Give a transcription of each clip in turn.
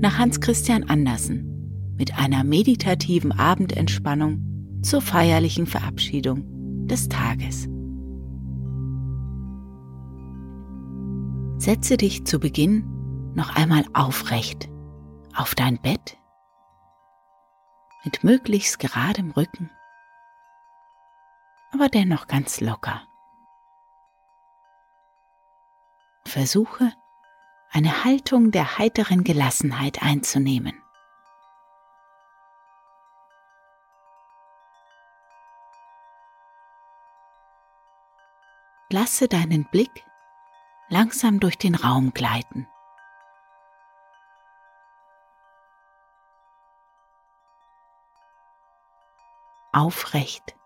nach Hans Christian Andersen. Mit einer meditativen Abendentspannung zur feierlichen Verabschiedung des Tages. Setze dich zu Beginn noch einmal aufrecht auf dein Bett mit möglichst geradem Rücken, aber dennoch ganz locker. Versuche eine Haltung der heiteren Gelassenheit einzunehmen. Lasse deinen Blick langsam durch den Raum gleiten. aufrecht,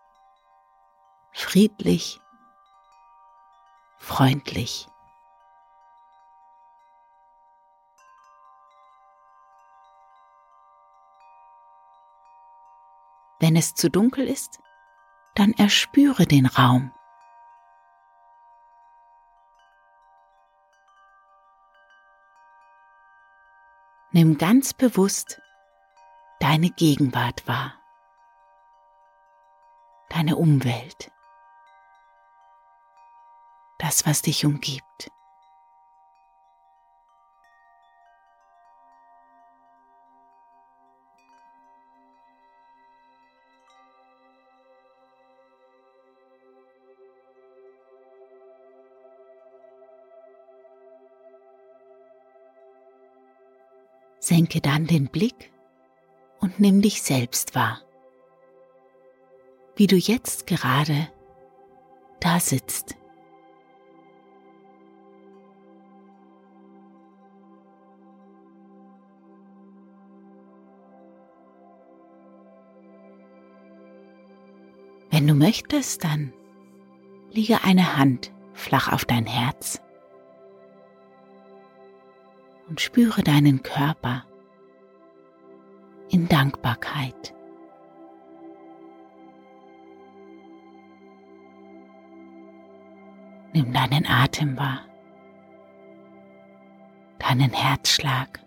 friedlich, freundlich. Wenn es zu dunkel ist, dann erspüre den Raum. Nimm ganz bewusst deine Gegenwart wahr deine Umwelt, das, was dich umgibt. Senke dann den Blick und nimm dich selbst wahr wie du jetzt gerade da sitzt. Wenn du möchtest, dann liege eine Hand flach auf dein Herz und spüre deinen Körper in Dankbarkeit. Nimm deinen Atem wahr, deinen Herzschlag.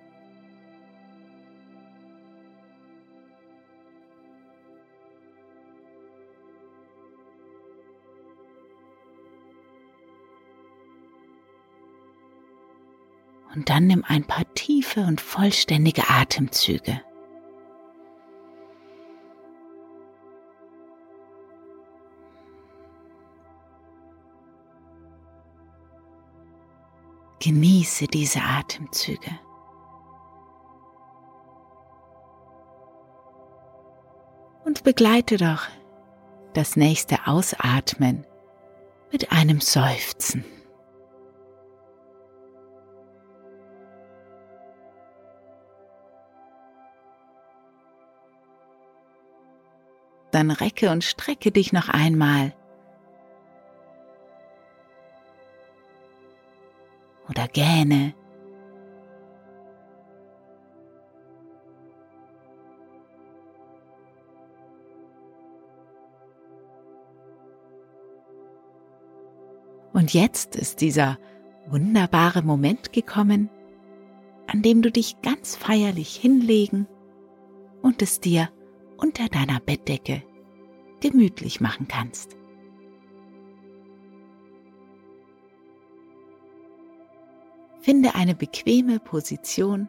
Und dann nimm ein paar tiefe und vollständige Atemzüge. Genieße diese Atemzüge. Und begleite doch das nächste Ausatmen mit einem Seufzen. Dann recke und strecke dich noch einmal oder gähne. Und jetzt ist dieser wunderbare Moment gekommen, an dem du dich ganz feierlich hinlegen und es dir unter deiner Bettdecke gemütlich machen kannst. Finde eine bequeme Position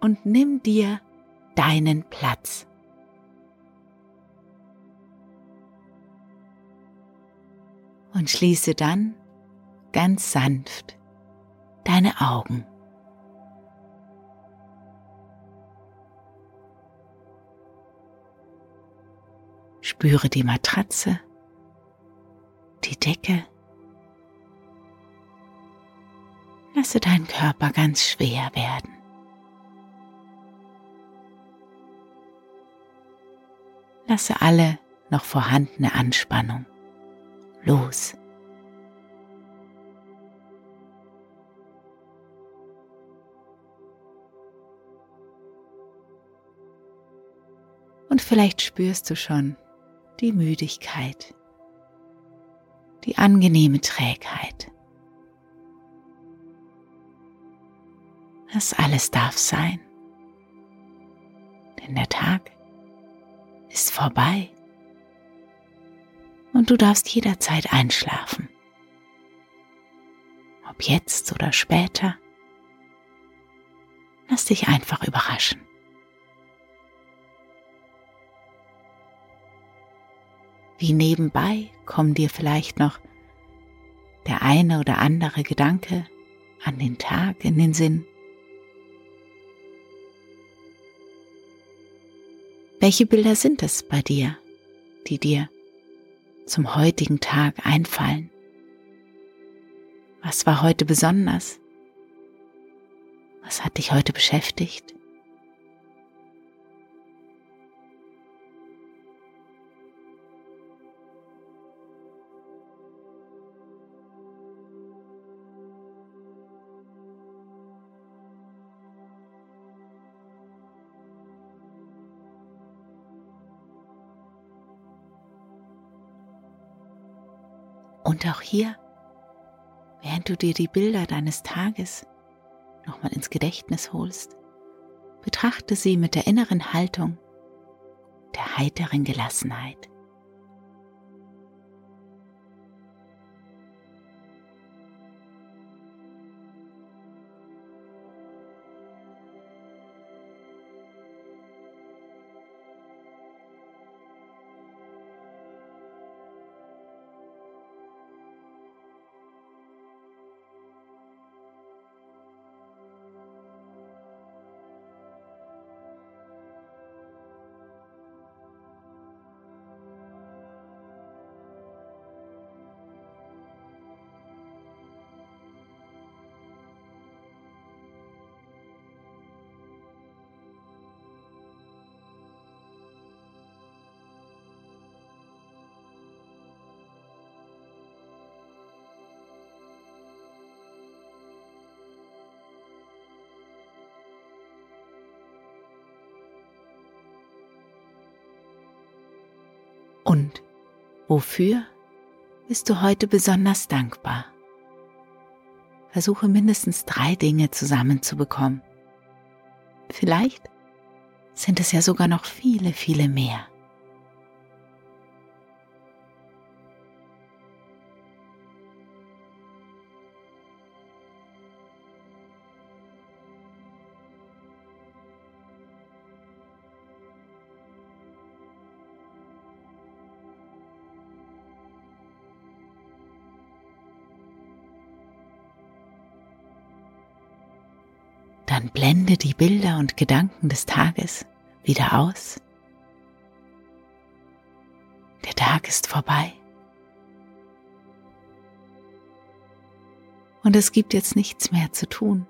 und nimm dir deinen Platz. Und schließe dann ganz sanft deine Augen. Spüre die Matratze, die Decke. Lasse deinen Körper ganz schwer werden. Lasse alle noch vorhandene Anspannung los. Und vielleicht spürst du schon die Müdigkeit, die angenehme Trägheit. Das alles darf sein, denn der Tag ist vorbei und du darfst jederzeit einschlafen. Ob jetzt oder später, lass dich einfach überraschen. Wie nebenbei kommen dir vielleicht noch der eine oder andere Gedanke an den Tag in den Sinn. Welche Bilder sind es bei dir, die dir zum heutigen Tag einfallen? Was war heute besonders? Was hat dich heute beschäftigt? Und auch hier, während du dir die Bilder deines Tages nochmal ins Gedächtnis holst, betrachte sie mit der inneren Haltung der heiteren Gelassenheit. Und wofür bist du heute besonders dankbar? Versuche mindestens drei Dinge zusammenzubekommen. Vielleicht sind es ja sogar noch viele, viele mehr. Dann blende die Bilder und Gedanken des Tages wieder aus. Der Tag ist vorbei. Und es gibt jetzt nichts mehr zu tun,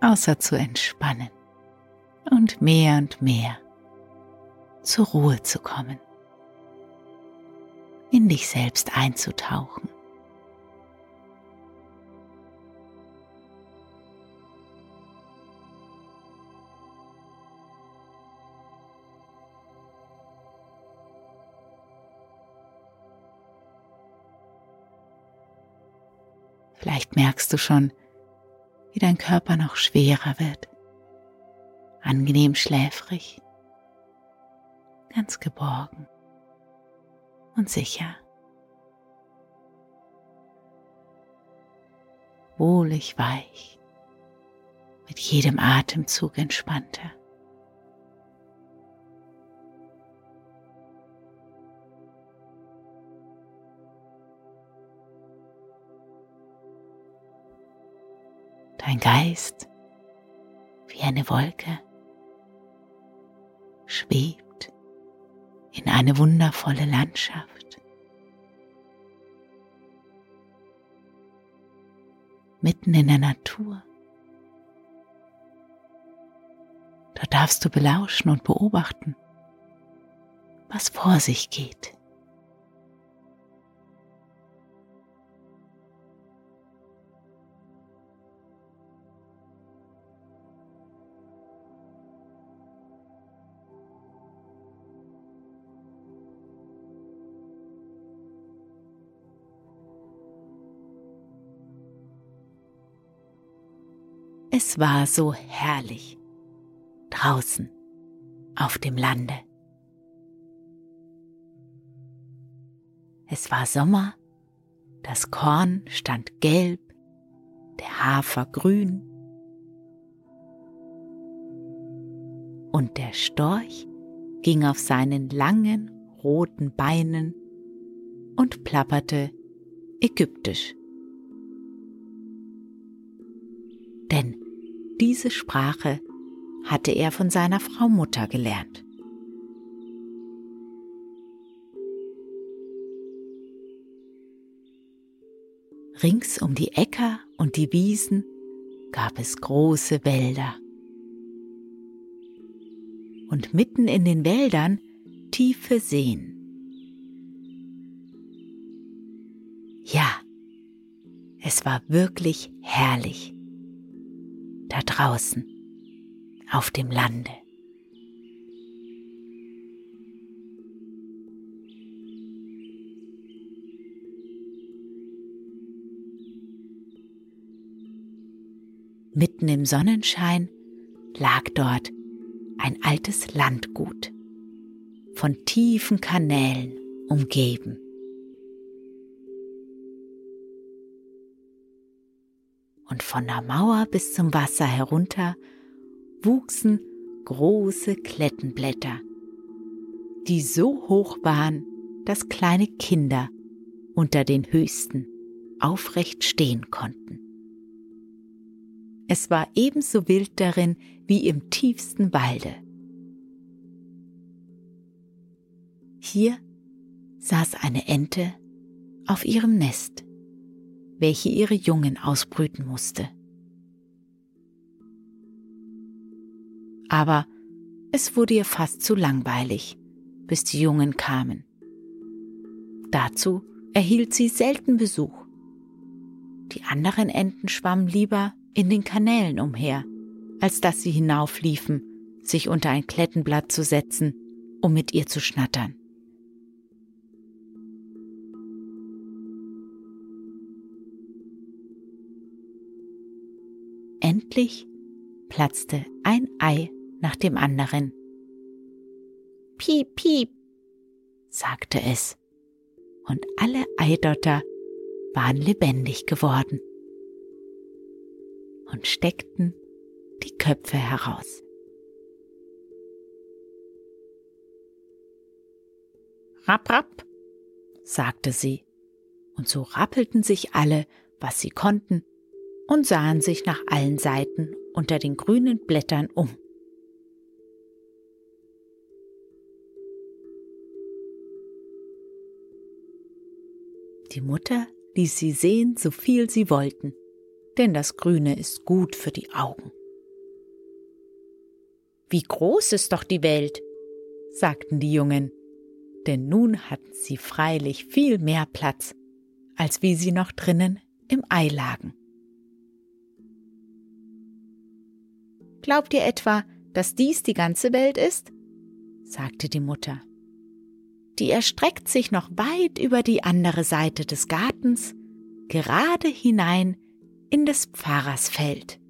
außer zu entspannen und mehr und mehr zur Ruhe zu kommen, in dich selbst einzutauchen. Merkst du schon, wie dein Körper noch schwerer wird, angenehm schläfrig, ganz geborgen und sicher. Wohlig weich mit jedem Atemzug entspannter. Dein Geist wie eine Wolke schwebt in eine wundervolle Landschaft. Mitten in der Natur. Da darfst du belauschen und beobachten, was vor sich geht. War so herrlich. Draußen. Auf dem Lande. Es war Sommer, das Korn stand gelb, der Hafer grün. Und der Storch ging auf seinen langen roten Beinen und plapperte ägyptisch. Denn diese Sprache hatte er von seiner Frau Mutter gelernt. Rings um die Äcker und die Wiesen gab es große Wälder. Und mitten in den Wäldern tiefe Seen. Ja, es war wirklich herrlich da draußen auf dem Lande. Mitten im Sonnenschein lag dort ein altes Landgut, von tiefen Kanälen umgeben. Und von der Mauer bis zum Wasser herunter wuchsen große Klettenblätter, die so hoch waren, dass kleine Kinder unter den höchsten aufrecht stehen konnten. Es war ebenso wild darin wie im tiefsten Walde. Hier saß eine Ente auf ihrem Nest welche ihre Jungen ausbrüten musste. Aber es wurde ihr fast zu langweilig, bis die Jungen kamen. Dazu erhielt sie selten Besuch. Die anderen Enten schwammen lieber in den Kanälen umher, als dass sie hinaufliefen, sich unter ein Klettenblatt zu setzen, um mit ihr zu schnattern. Endlich platzte ein Ei nach dem anderen. Piep, piep, sagte es, und alle Eidotter waren lebendig geworden und steckten die Köpfe heraus. Rapp, rapp, sagte sie, und so rappelten sich alle, was sie konnten, und sahen sich nach allen Seiten unter den grünen Blättern um. Die Mutter ließ sie sehen, so viel sie wollten, denn das Grüne ist gut für die Augen. Wie groß ist doch die Welt, sagten die Jungen, denn nun hatten sie freilich viel mehr Platz, als wie sie noch drinnen im Ei lagen. Glaubt ihr etwa, dass dies die ganze Welt ist? sagte die Mutter. Die erstreckt sich noch weit über die andere Seite des Gartens, gerade hinein in des Pfarrers Feld.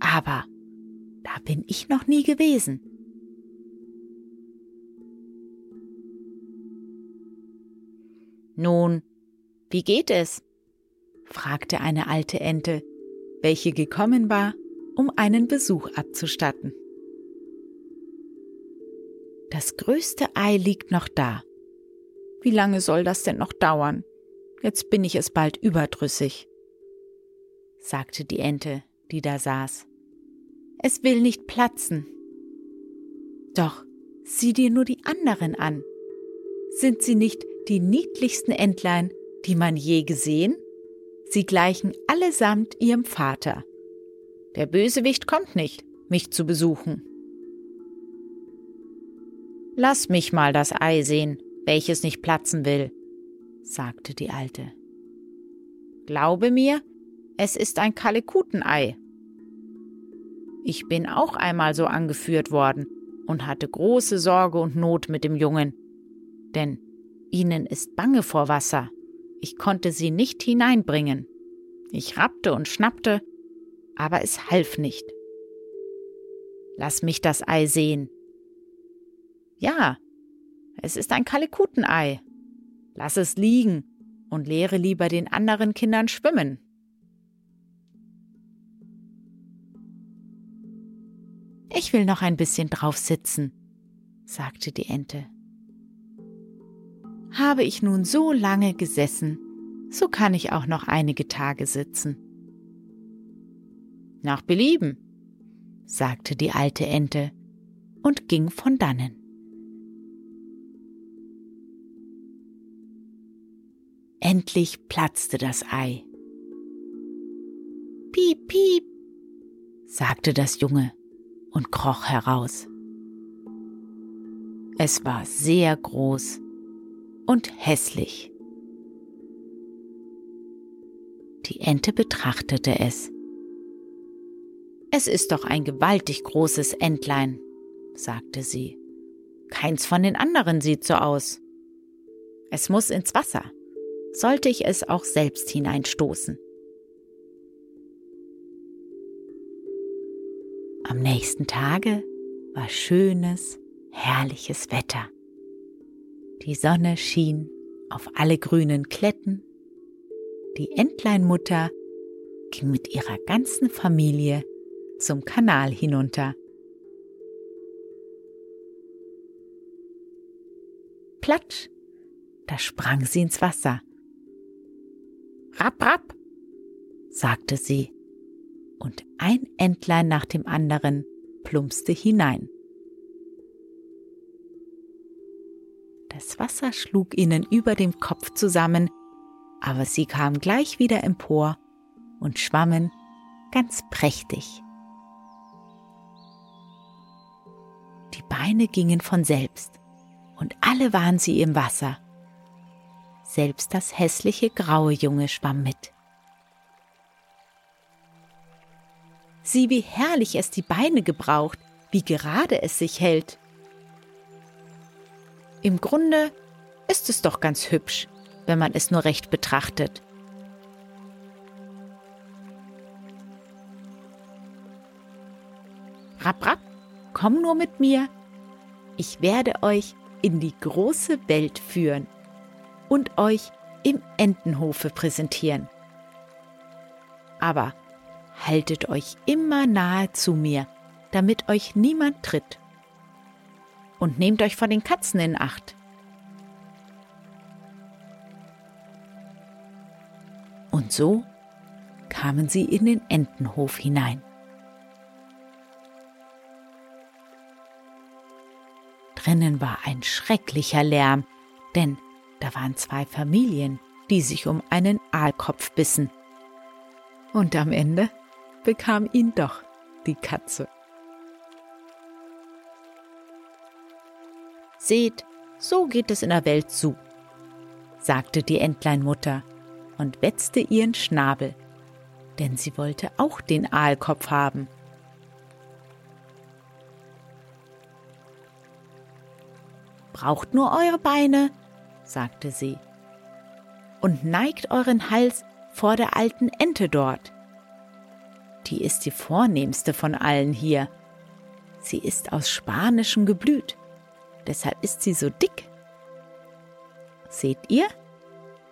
Aber da bin ich noch nie gewesen. Nun, wie geht es? fragte eine alte Ente, welche gekommen war um einen Besuch abzustatten. Das größte Ei liegt noch da. Wie lange soll das denn noch dauern? Jetzt bin ich es bald überdrüssig, sagte die Ente, die da saß. Es will nicht platzen. Doch, sieh dir nur die anderen an. Sind sie nicht die niedlichsten Entlein, die man je gesehen? Sie gleichen allesamt ihrem Vater. Der Bösewicht kommt nicht, mich zu besuchen. Lass mich mal das Ei sehen, welches nicht platzen will, sagte die Alte. Glaube mir, es ist ein Kalekutenei. Ich bin auch einmal so angeführt worden und hatte große Sorge und Not mit dem Jungen, denn ihnen ist bange vor Wasser. Ich konnte sie nicht hineinbringen. Ich rappte und schnappte, aber es half nicht. Lass mich das Ei sehen. Ja, es ist ein Kalekutenei. Lass es liegen und lehre lieber den anderen Kindern schwimmen. Ich will noch ein bisschen drauf sitzen, sagte die Ente. Habe ich nun so lange gesessen, so kann ich auch noch einige Tage sitzen. Nach Belieben, sagte die alte Ente und ging von dannen. Endlich platzte das Ei. Piep, piep, sagte das Junge und kroch heraus. Es war sehr groß und hässlich. Die Ente betrachtete es. Es ist doch ein gewaltig großes Entlein, sagte sie. Keins von den anderen sieht so aus. Es muss ins Wasser. Sollte ich es auch selbst hineinstoßen. Am nächsten Tage war schönes, herrliches Wetter. Die Sonne schien auf alle grünen Kletten. Die Entleinmutter ging mit ihrer ganzen Familie zum Kanal hinunter. Platsch, da sprang sie ins Wasser. Rapp, rapp, sagte sie und ein Entlein nach dem anderen plumpste hinein. Das Wasser schlug ihnen über dem Kopf zusammen, aber sie kamen gleich wieder empor und schwammen ganz prächtig. Die Beine gingen von selbst und alle waren sie im Wasser. Selbst das hässliche graue Junge schwamm mit. Sieh, wie herrlich es die Beine gebraucht, wie gerade es sich hält. Im Grunde ist es doch ganz hübsch, wenn man es nur recht betrachtet. Rapp, rapp, komm nur mit mir. Ich werde euch in die große Welt führen und euch im Entenhofe präsentieren. Aber haltet euch immer nahe zu mir, damit euch niemand tritt. Und nehmt euch vor den Katzen in Acht. Und so kamen sie in den Entenhof hinein. Drinnen war ein schrecklicher Lärm, denn da waren zwei Familien, die sich um einen Aalkopf bissen. Und am Ende bekam ihn doch die Katze. Seht, so geht es in der Welt zu, sagte die Entleinmutter und wetzte ihren Schnabel, denn sie wollte auch den Aalkopf haben. Braucht nur eure Beine, sagte sie, und neigt euren Hals vor der alten Ente dort die ist die vornehmste von allen hier. Sie ist aus spanischem Geblüt, deshalb ist sie so dick. Seht ihr?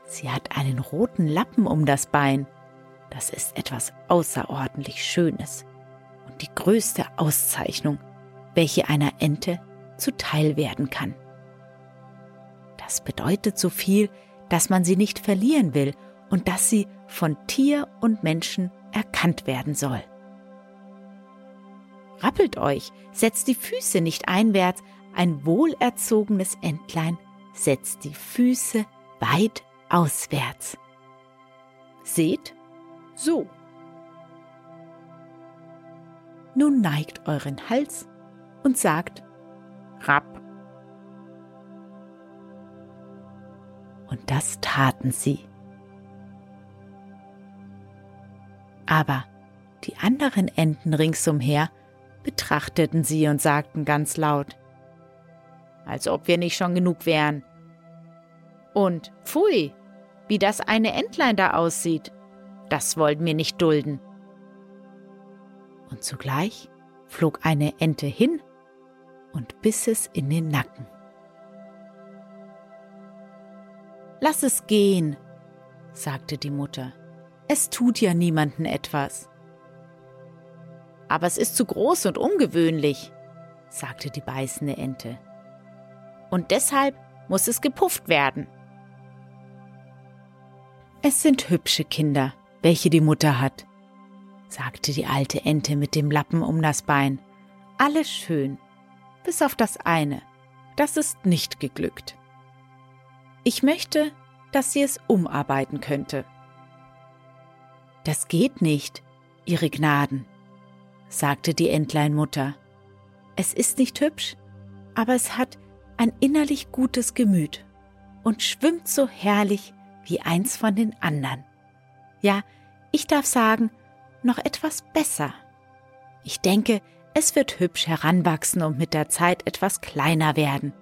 Sie hat einen roten Lappen um das Bein. Das ist etwas außerordentlich Schönes. und die größte Auszeichnung, welche einer Ente zuteil werden kann. Das bedeutet so viel, dass man sie nicht verlieren will und dass sie von Tier und Menschen erkannt werden soll. Rappelt euch, setzt die Füße nicht einwärts, ein wohlerzogenes Entlein setzt die Füße weit auswärts. Seht, so. Nun neigt euren Hals und sagt Rapp. Und das taten sie. Aber die anderen Enten ringsumher betrachteten sie und sagten ganz laut, als ob wir nicht schon genug wären. Und pfui, wie das eine Entlein da aussieht, das wollten wir nicht dulden. Und zugleich flog eine Ente hin und biss es in den Nacken. Lass es gehen, sagte die Mutter. Es tut ja niemanden etwas. Aber es ist zu groß und ungewöhnlich, sagte die beißende Ente. Und deshalb muss es gepufft werden. Es sind hübsche Kinder, welche die Mutter hat, sagte die alte Ente mit dem Lappen um das Bein. Alles schön, bis auf das eine. Das ist nicht geglückt. Ich möchte, dass sie es umarbeiten könnte. Das geht nicht, Ihre Gnaden, sagte die Entleinmutter. Es ist nicht hübsch, aber es hat ein innerlich gutes Gemüt und schwimmt so herrlich wie eins von den anderen. Ja, ich darf sagen, noch etwas besser. Ich denke, es wird hübsch heranwachsen und mit der Zeit etwas kleiner werden.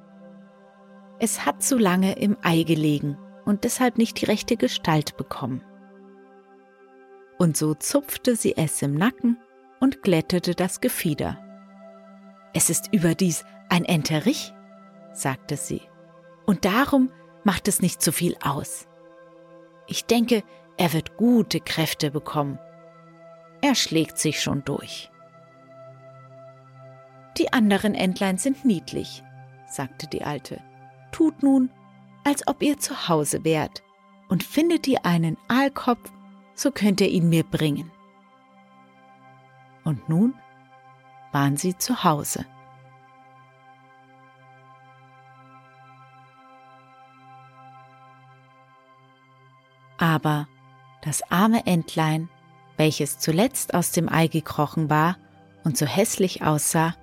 Es hat zu lange im Ei gelegen und deshalb nicht die rechte Gestalt bekommen. Und so zupfte sie es im Nacken und glättete das Gefieder. Es ist überdies ein Enterich, sagte sie, und darum macht es nicht zu viel aus. Ich denke, er wird gute Kräfte bekommen. Er schlägt sich schon durch. Die anderen Entlein sind niedlich, sagte die Alte. Tut nun, als ob ihr zu Hause wärt, und findet ihr einen Aalkopf, so könnt ihr ihn mir bringen. Und nun waren sie zu Hause. Aber das arme Entlein, welches zuletzt aus dem Ei gekrochen war und so hässlich aussah,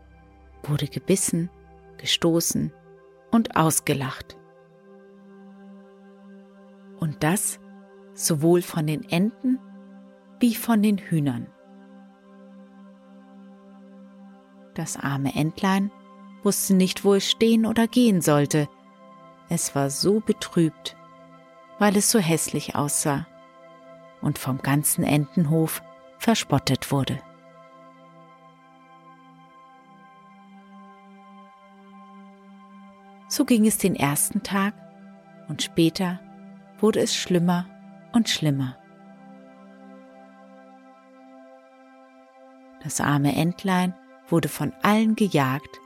wurde gebissen, gestoßen und ausgelacht. Und das sowohl von den Enten wie von den Hühnern. Das arme Entlein wusste nicht, wo es stehen oder gehen sollte. Es war so betrübt weil es so hässlich aussah und vom ganzen Entenhof verspottet wurde. So ging es den ersten Tag und später wurde es schlimmer und schlimmer. Das arme Entlein wurde von allen gejagt.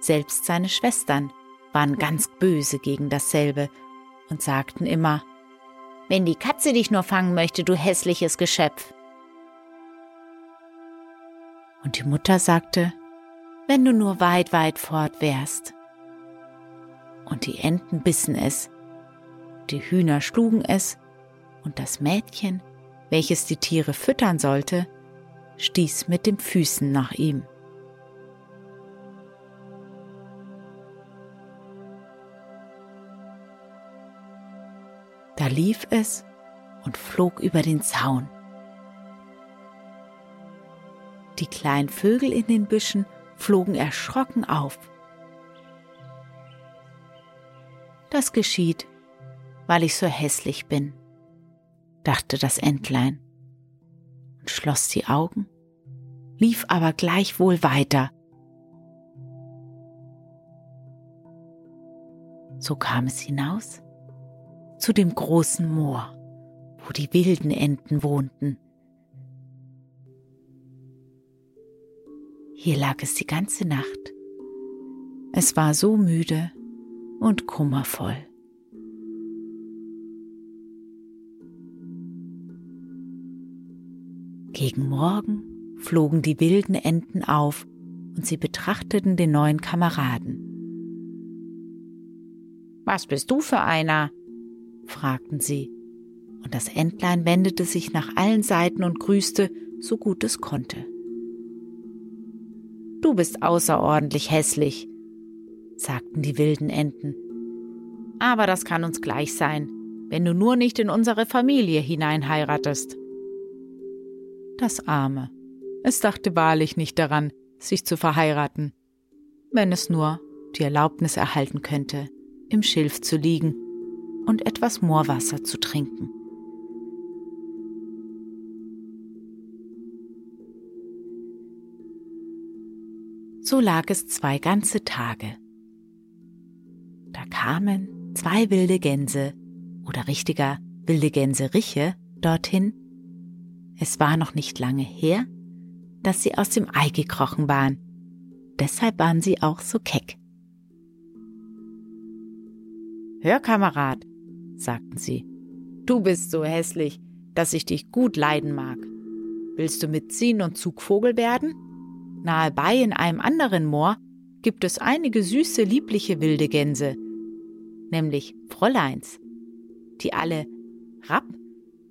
Selbst seine Schwestern waren ganz böse gegen dasselbe und sagten immer, wenn die Katze dich nur fangen möchte, du hässliches Geschöpf. Und die Mutter sagte, wenn du nur weit, weit fort wärst. Und die Enten bissen es, die Hühner schlugen es, und das Mädchen, welches die Tiere füttern sollte, stieß mit den Füßen nach ihm. Da lief es und flog über den Zaun. Die kleinen Vögel in den Büschen flogen erschrocken auf. Das geschieht, weil ich so hässlich bin, dachte das Entlein und schloss die Augen, lief aber gleichwohl weiter. So kam es hinaus zu dem großen Moor, wo die wilden Enten wohnten. Hier lag es die ganze Nacht. Es war so müde und kummervoll. Gegen Morgen flogen die wilden Enten auf und sie betrachteten den neuen Kameraden. Was bist du für einer? fragten sie, und das Entlein wendete sich nach allen Seiten und grüßte, so gut es konnte. Du bist außerordentlich hässlich, sagten die wilden Enten. Aber das kann uns gleich sein, wenn du nur nicht in unsere Familie hineinheiratest. Das Arme. Es dachte wahrlich nicht daran, sich zu verheiraten, wenn es nur die Erlaubnis erhalten könnte, im Schilf zu liegen und etwas Moorwasser zu trinken. So lag es zwei ganze Tage. Da kamen zwei wilde Gänse oder richtiger wilde Gänseriche dorthin. Es war noch nicht lange her, dass sie aus dem Ei gekrochen waren. Deshalb waren sie auch so keck. Hör, Kamerad, sagten sie, du bist so hässlich, dass ich dich gut leiden mag. Willst du mitziehen und Zugvogel werden? Nahe bei in einem anderen Moor gibt es einige süße, liebliche wilde Gänse, nämlich Fräuleins, die alle Rapp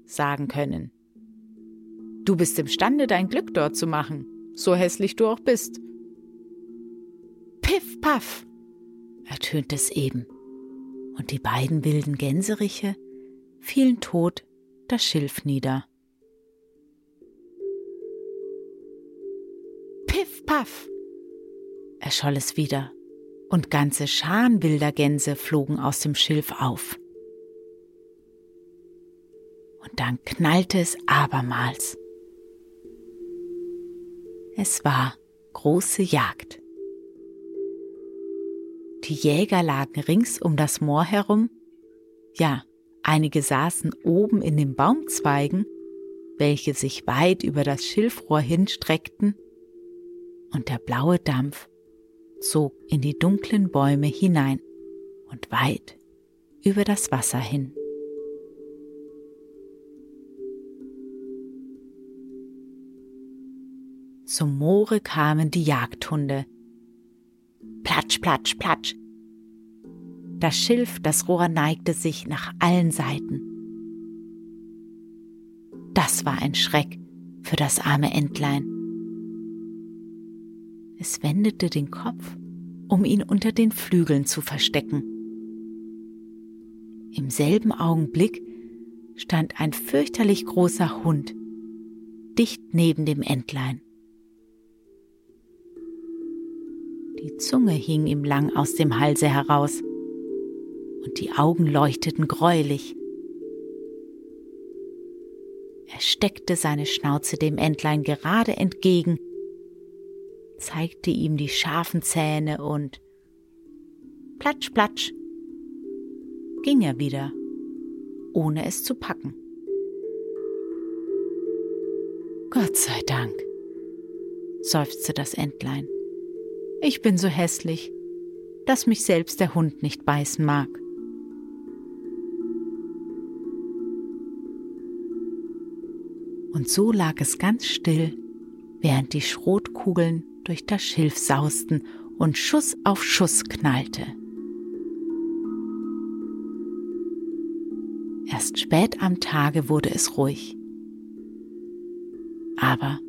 sagen können. Du bist imstande, dein Glück dort zu machen, so hässlich du auch bist. Piff, paff, ertönte es eben, und die beiden wilden Gänseriche fielen tot das Schilf nieder. Piff, paff, erscholl es wieder, und ganze Scharen wilder Gänse flogen aus dem Schilf auf. Und dann knallte es abermals. Es war große Jagd. Die Jäger lagen rings um das Moor herum. Ja, einige saßen oben in den Baumzweigen, welche sich weit über das Schilfrohr hinstreckten, und der blaue Dampf zog in die dunklen Bäume hinein und weit über das Wasser hin. Zum Moore kamen die Jagdhunde. Platsch, platsch, platsch. Das Schilf, das Rohr neigte sich nach allen Seiten. Das war ein Schreck für das arme Entlein. Es wendete den Kopf, um ihn unter den Flügeln zu verstecken. Im selben Augenblick stand ein fürchterlich großer Hund dicht neben dem Entlein. Die Zunge hing ihm lang aus dem Halse heraus und die Augen leuchteten greulich. Er steckte seine Schnauze dem Entlein gerade entgegen, zeigte ihm die scharfen Zähne und platsch, platsch, ging er wieder, ohne es zu packen. Gott sei Dank, seufzte das Entlein. Ich bin so hässlich, dass mich selbst der Hund nicht beißen mag. Und so lag es ganz still, während die Schrotkugeln durch das Schilf sausten und Schuss auf Schuss knallte. Erst spät am Tage wurde es ruhig. Aber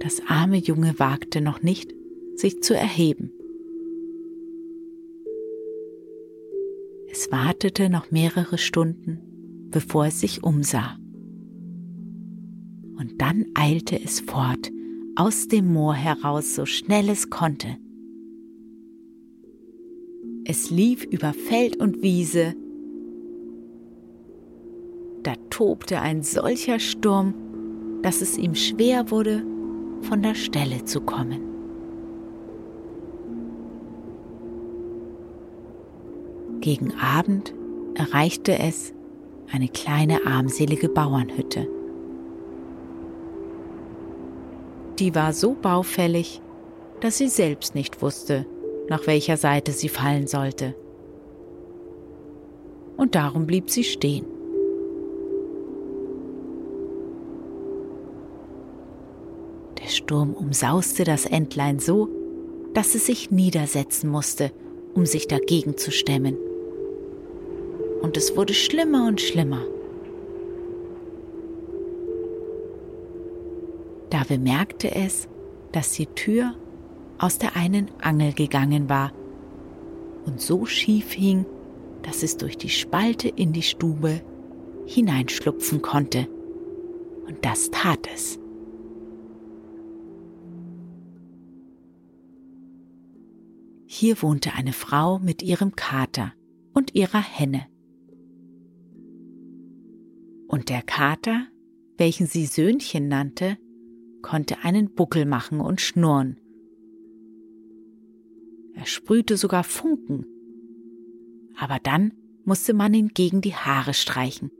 das arme Junge wagte noch nicht, sich zu erheben. Es wartete noch mehrere Stunden, bevor es sich umsah. Und dann eilte es fort, aus dem Moor heraus, so schnell es konnte. Es lief über Feld und Wiese. Da tobte ein solcher Sturm, dass es ihm schwer wurde, von der Stelle zu kommen. Gegen Abend erreichte es eine kleine armselige Bauernhütte. Die war so baufällig, dass sie selbst nicht wusste, nach welcher Seite sie fallen sollte. Und darum blieb sie stehen. Der Sturm umsauste das Entlein so, dass es sich niedersetzen musste, um sich dagegen zu stemmen. Und es wurde schlimmer und schlimmer. Da bemerkte es, dass die Tür aus der einen Angel gegangen war und so schief hing, dass es durch die Spalte in die Stube hineinschlupfen konnte. Und das tat es. Hier wohnte eine Frau mit ihrem Kater und ihrer Henne. Und der Kater, welchen sie Söhnchen nannte, konnte einen Buckel machen und schnurren. Er sprühte sogar Funken, aber dann musste man ihn gegen die Haare streichen.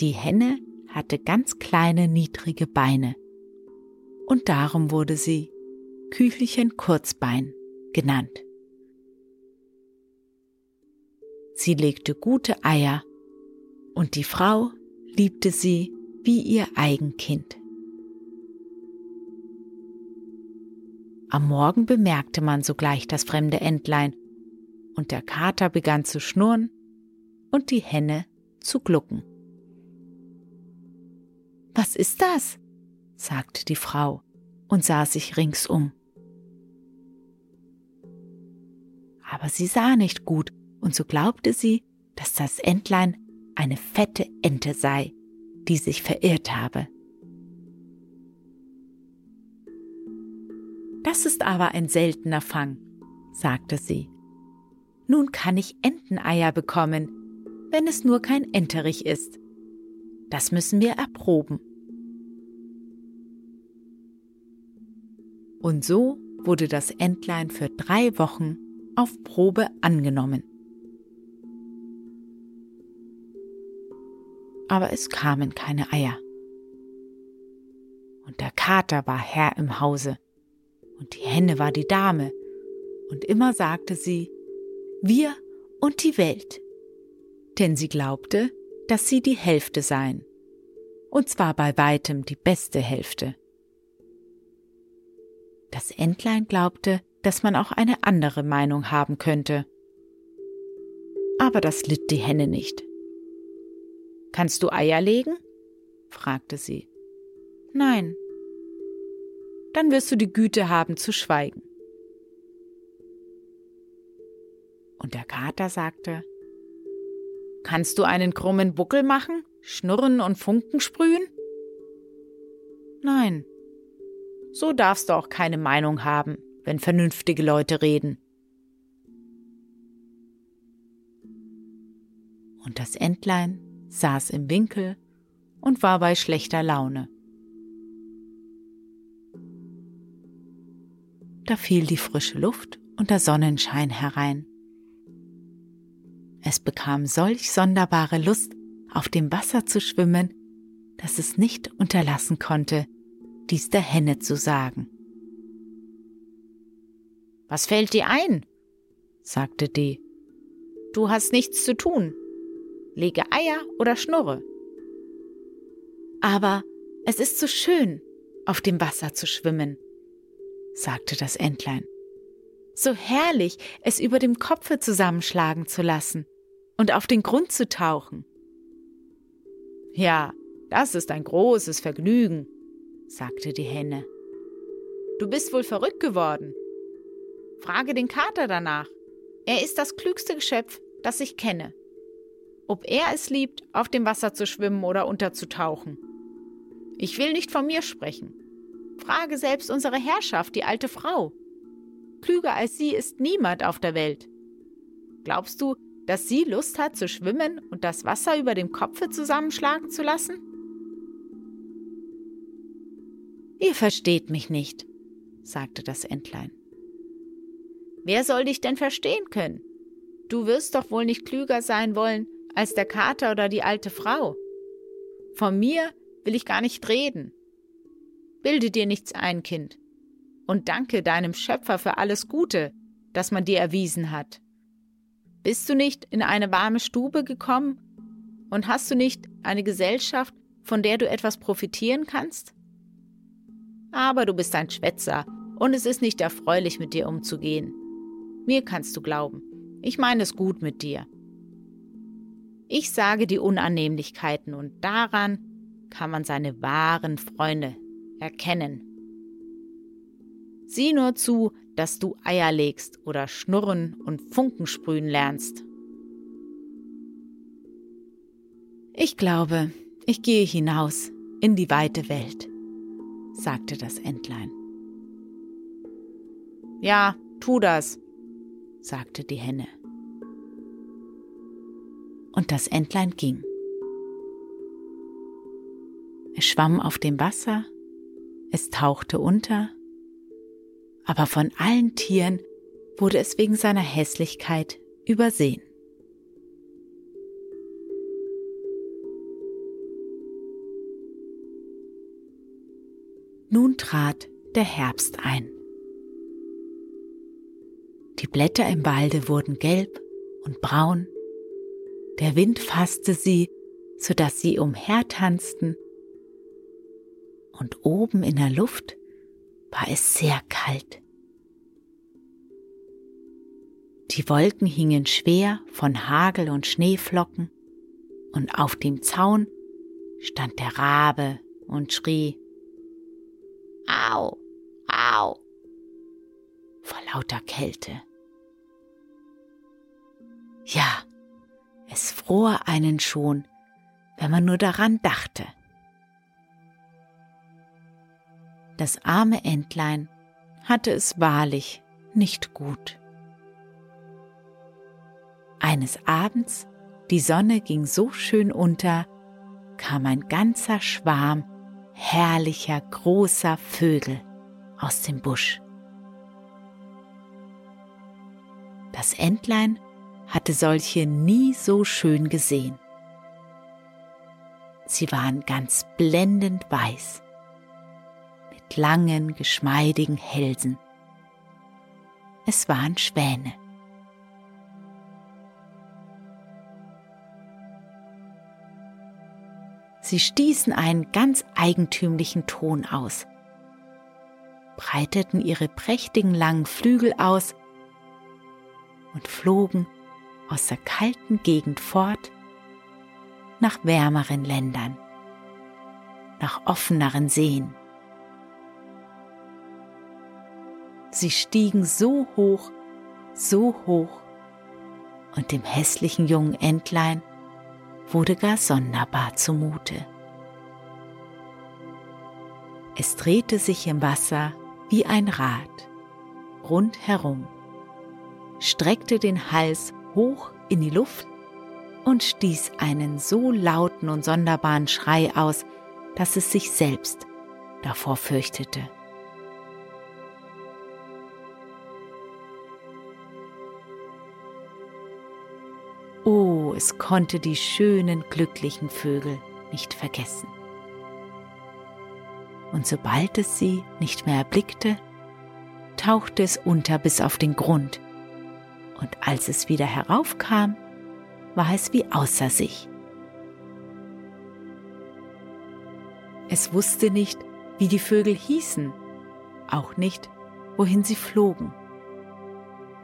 Die Henne hatte ganz kleine, niedrige Beine und darum wurde sie Küchelchen Kurzbein genannt. Sie legte gute Eier und die Frau liebte sie wie ihr Eigenkind. Am Morgen bemerkte man sogleich das fremde Entlein, und der Kater begann zu schnurren und die Henne zu glucken. Was ist das? sagte die Frau und sah sich ringsum. Aber sie sah nicht gut, und so glaubte sie, dass das Entlein eine fette Ente sei, die sich verirrt habe. Das ist aber ein seltener Fang, sagte sie. Nun kann ich Enteneier bekommen, wenn es nur kein Enterich ist. Das müssen wir erproben. Und so wurde das Entlein für drei Wochen auf Probe angenommen. Aber es kamen keine Eier. Und der Kater war Herr im Hause, und die Henne war die Dame, und immer sagte sie, wir und die Welt. Denn sie glaubte, dass sie die Hälfte seien, und zwar bei weitem die beste Hälfte. Das Entlein glaubte, dass man auch eine andere Meinung haben könnte. Aber das litt die Henne nicht. Kannst du Eier legen? fragte sie. Nein. Dann wirst du die Güte haben zu schweigen. Und der Kater sagte, Kannst du einen krummen Buckel machen, schnurren und Funken sprühen? Nein. So darfst du auch keine Meinung haben, wenn vernünftige Leute reden. Und das Entlein saß im Winkel und war bei schlechter Laune. Da fiel die frische Luft und der Sonnenschein herein. Es bekam solch sonderbare Lust, auf dem Wasser zu schwimmen, dass es nicht unterlassen konnte, dies der Henne zu sagen. Was fällt dir ein? sagte die. Du hast nichts zu tun lege Eier oder schnurre. Aber es ist so schön, auf dem Wasser zu schwimmen, sagte das Entlein. So herrlich, es über dem Kopfe zusammenschlagen zu lassen und auf den Grund zu tauchen. Ja, das ist ein großes Vergnügen, sagte die Henne. Du bist wohl verrückt geworden. Frage den Kater danach. Er ist das klügste Geschöpf, das ich kenne ob er es liebt, auf dem Wasser zu schwimmen oder unterzutauchen. Ich will nicht von mir sprechen. Frage selbst unsere Herrschaft, die alte Frau. Klüger als sie ist niemand auf der Welt. Glaubst du, dass sie Lust hat zu schwimmen und das Wasser über dem Kopfe zusammenschlagen zu lassen? Ihr versteht mich nicht, sagte das Entlein. Wer soll dich denn verstehen können? Du wirst doch wohl nicht klüger sein wollen als der Kater oder die alte Frau. Von mir will ich gar nicht reden. Bilde dir nichts ein, Kind. und danke deinem Schöpfer für alles Gute, das man dir erwiesen hat. Bist du nicht in eine warme Stube gekommen und hast du nicht eine Gesellschaft, von der du etwas profitieren kannst? Aber du bist ein Schwätzer und es ist nicht erfreulich, mit dir umzugehen. Mir kannst du glauben. Ich meine es gut mit dir. Ich sage die Unannehmlichkeiten und daran kann man seine wahren Freunde erkennen. Sieh nur zu, dass du Eier legst oder schnurren und Funken sprühen lernst. Ich glaube, ich gehe hinaus in die weite Welt, sagte das Entlein. Ja, tu das, sagte die Henne. Und das Entlein ging. Es schwamm auf dem Wasser, es tauchte unter, aber von allen Tieren wurde es wegen seiner Hässlichkeit übersehen. Nun trat der Herbst ein. Die Blätter im Walde wurden gelb und braun, der Wind fasste sie, so dass sie umhertanzten, und oben in der Luft war es sehr kalt. Die Wolken hingen schwer von Hagel und Schneeflocken, und auf dem Zaun stand der Rabe und schrie Au, au, vor lauter Kälte. Ja, es fror einen schon, wenn man nur daran dachte. Das arme Entlein hatte es wahrlich nicht gut. Eines Abends, die Sonne ging so schön unter, kam ein ganzer Schwarm herrlicher großer Vögel aus dem Busch. Das Entlein hatte solche nie so schön gesehen. Sie waren ganz blendend weiß, mit langen, geschmeidigen Hälsen. Es waren Schwäne. Sie stießen einen ganz eigentümlichen Ton aus, breiteten ihre prächtigen langen Flügel aus und flogen aus der kalten Gegend fort nach wärmeren Ländern, nach offeneren Seen. Sie stiegen so hoch, so hoch, und dem hässlichen jungen Entlein wurde gar sonderbar zumute. Es drehte sich im Wasser wie ein Rad rundherum, streckte den Hals hoch in die Luft und stieß einen so lauten und sonderbaren Schrei aus, dass es sich selbst davor fürchtete. Oh, es konnte die schönen, glücklichen Vögel nicht vergessen. Und sobald es sie nicht mehr erblickte, tauchte es unter bis auf den Grund und als es wieder heraufkam, war es wie außer sich. Es wusste nicht, wie die Vögel hießen, auch nicht, wohin sie flogen.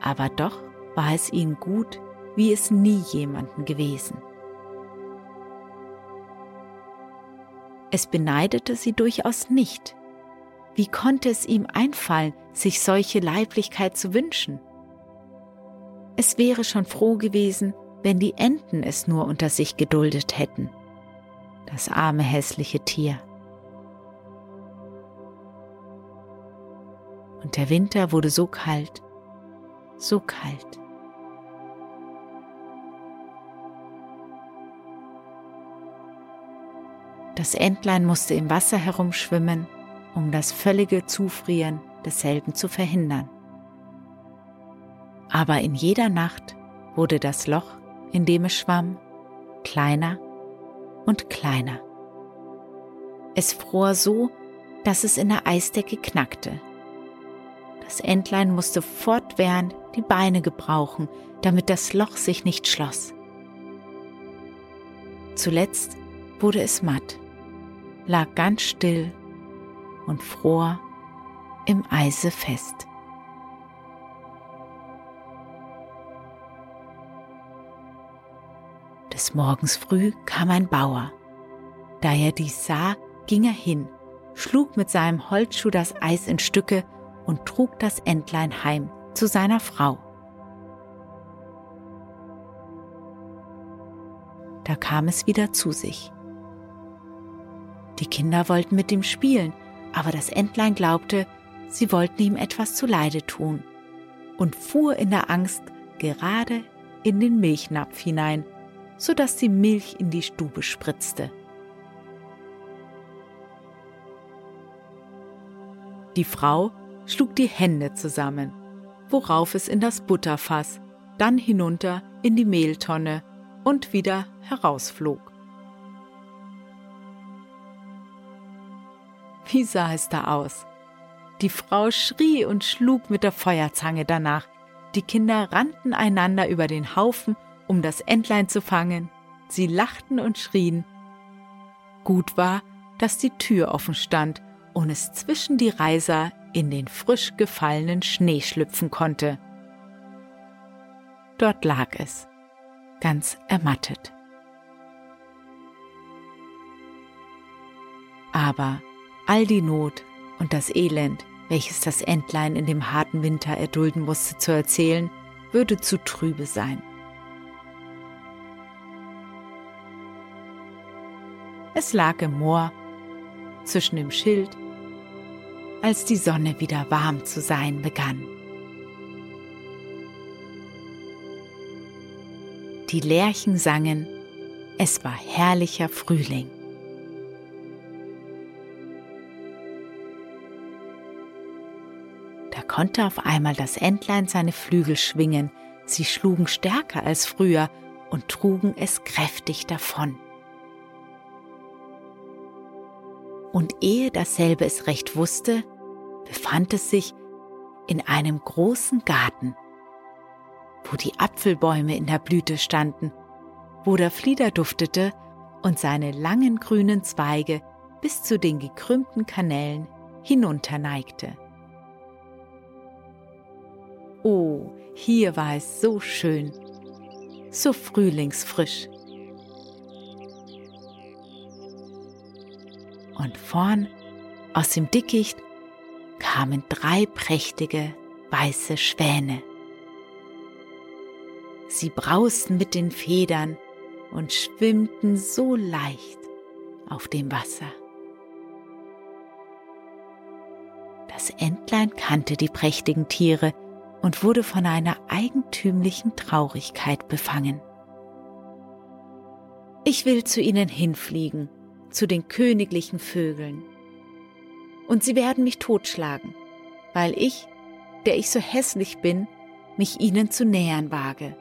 Aber doch war es ihnen gut, wie es nie jemanden gewesen. Es beneidete sie durchaus nicht. Wie konnte es ihm einfallen, sich solche Leiblichkeit zu wünschen? Es wäre schon froh gewesen, wenn die Enten es nur unter sich geduldet hätten. Das arme hässliche Tier. Und der Winter wurde so kalt, so kalt. Das Entlein musste im Wasser herumschwimmen, um das völlige Zufrieren desselben zu verhindern aber in jeder Nacht wurde das Loch, in dem es schwamm, kleiner und kleiner. Es fror so, dass es in der Eisdecke knackte, Das Entlein musste fortwährend die Beine gebrauchen, damit das Loch sich nicht schloss. Zuletzt wurde es matt, lag ganz still und fror im Eise fest. Des Morgens früh kam ein Bauer. Da er dies sah, ging er hin, schlug mit seinem Holzschuh das Eis in Stücke und trug das Entlein heim zu seiner Frau. Da kam es wieder zu sich. Die Kinder wollten mit ihm spielen, aber das Entlein glaubte, sie wollten ihm etwas zuleide tun und fuhr in der Angst gerade in den Milchnapf hinein, so dass die Milch in die Stube spritzte. Die Frau schlug die Hände zusammen, worauf es in das Butterfass, dann hinunter in die Mehltonne und wieder herausflog. Wie sah es da aus? Die Frau schrie und schlug mit der Feuerzange danach. Die Kinder rannten einander über den Haufen, um das Entlein zu fangen. Sie lachten und schrien. Gut war, dass die Tür offen stand und es zwischen die Reiser in den frisch gefallenen Schnee schlüpfen konnte. Dort lag es, ganz ermattet. Aber all die Not und das Elend, welches das Entlein in dem harten Winter erdulden musste zu erzählen, würde zu trübe sein. Es lag im Moor, zwischen dem Schild als die Sonne wieder warm zu sein begann. Die Lerchen sangen, es war herrlicher Frühling. Da konnte auf einmal das Entlein seine Flügel schwingen, sie schlugen stärker als früher und trugen es kräftig davon. Und ehe dasselbe es recht wusste, befand es sich in einem großen Garten, wo die Apfelbäume in der Blüte standen, wo der Flieder duftete und seine langen grünen Zweige bis zu den gekrümmten Kanälen hinunterneigte. Oh, hier war es so schön, so frühlingsfrisch. Und vorn aus dem Dickicht kamen drei prächtige weiße Schwäne. Sie brausten mit den Federn und schwimmten so leicht auf dem Wasser. Das Entlein kannte die prächtigen Tiere und wurde von einer eigentümlichen Traurigkeit befangen. Ich will zu ihnen hinfliegen, zu den königlichen Vögeln, und sie werden mich totschlagen, weil ich, der ich so hässlich bin, mich ihnen zu nähern wage.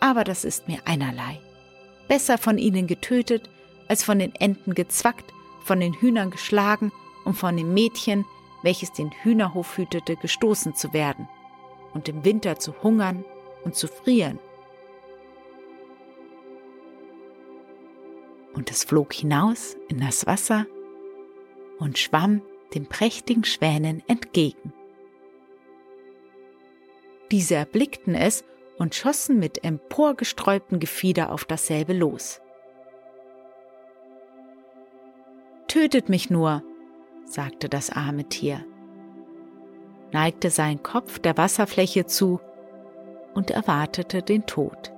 Aber das ist mir einerlei. Besser von ihnen getötet, als von den Enten gezwackt, von den Hühnern geschlagen und von dem Mädchen, welches den Hühnerhof hütete, gestoßen zu werden und im Winter zu hungern und zu frieren. Und es flog hinaus in das Wasser und schwamm den prächtigen Schwänen entgegen. Diese erblickten es und schossen mit emporgesträubtem Gefieder auf dasselbe los. Tötet mich nur, sagte das arme Tier, neigte seinen Kopf der Wasserfläche zu und erwartete den Tod.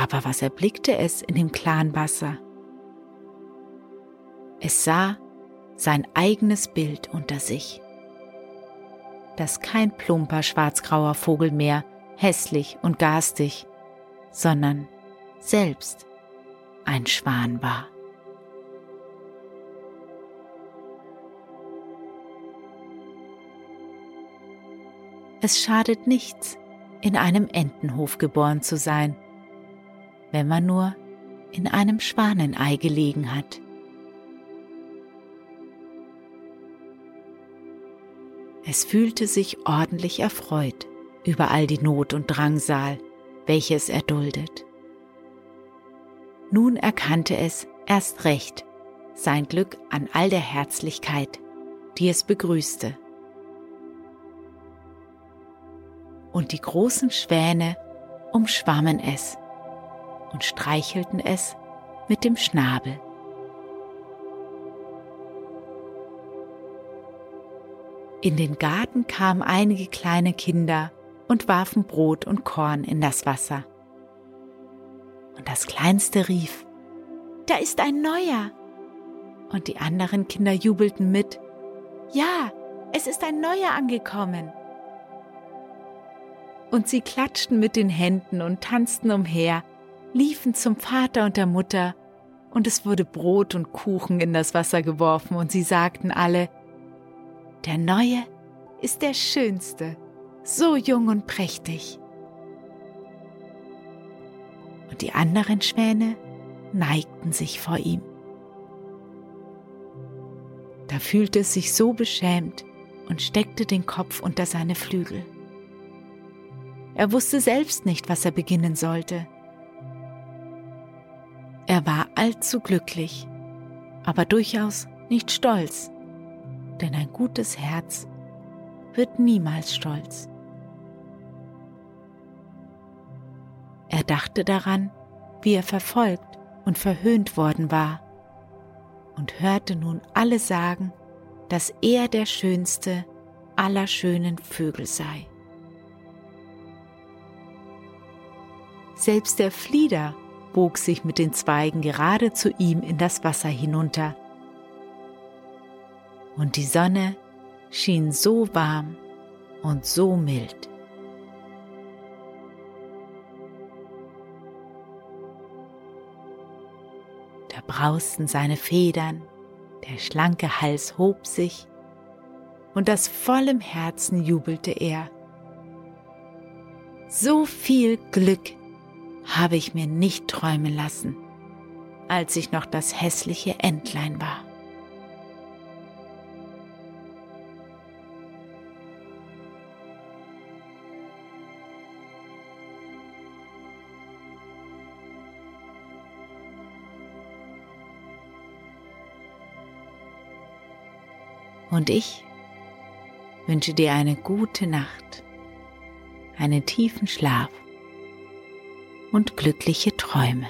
Aber was erblickte es in dem klaren Wasser? Es sah sein eigenes Bild unter sich, das kein plumper schwarzgrauer Vogel mehr, hässlich und garstig, sondern selbst ein Schwan war. Es schadet nichts, in einem Entenhof geboren zu sein, wenn man nur in einem Schwanenei gelegen hat. Es fühlte sich ordentlich erfreut über all die Not und Drangsal, welche es erduldet. Nun erkannte es erst recht sein Glück an all der Herzlichkeit, die es begrüßte. Und die großen Schwäne umschwammen es und streichelten es mit dem Schnabel. In den Garten kamen einige kleine Kinder und warfen Brot und Korn in das Wasser. Und das Kleinste rief, Da ist ein neuer. Und die anderen Kinder jubelten mit, Ja, es ist ein neuer angekommen. Und sie klatschten mit den Händen und tanzten umher, liefen zum Vater und der Mutter, und es wurde Brot und Kuchen in das Wasser geworfen, und sie sagten alle, der Neue ist der Schönste, so jung und prächtig. Und die anderen Schwäne neigten sich vor ihm. Da fühlte es sich so beschämt und steckte den Kopf unter seine Flügel. Er wusste selbst nicht, was er beginnen sollte. Er war allzu glücklich, aber durchaus nicht stolz denn ein gutes Herz wird niemals stolz. Er dachte daran, wie er verfolgt und verhöhnt worden war und hörte nun alle sagen, dass er der schönste aller schönen Vögel sei. Selbst der Flieder bog sich mit den Zweigen gerade zu ihm in das Wasser hinunter und die Sonne schien so warm und so mild. Da brausten seine Federn, der schlanke Hals hob sich, und aus vollem Herzen jubelte er. So viel Glück habe ich mir nicht träumen lassen, als ich noch das hässliche Entlein war. Und ich wünsche dir eine gute Nacht, einen tiefen Schlaf und glückliche Träume.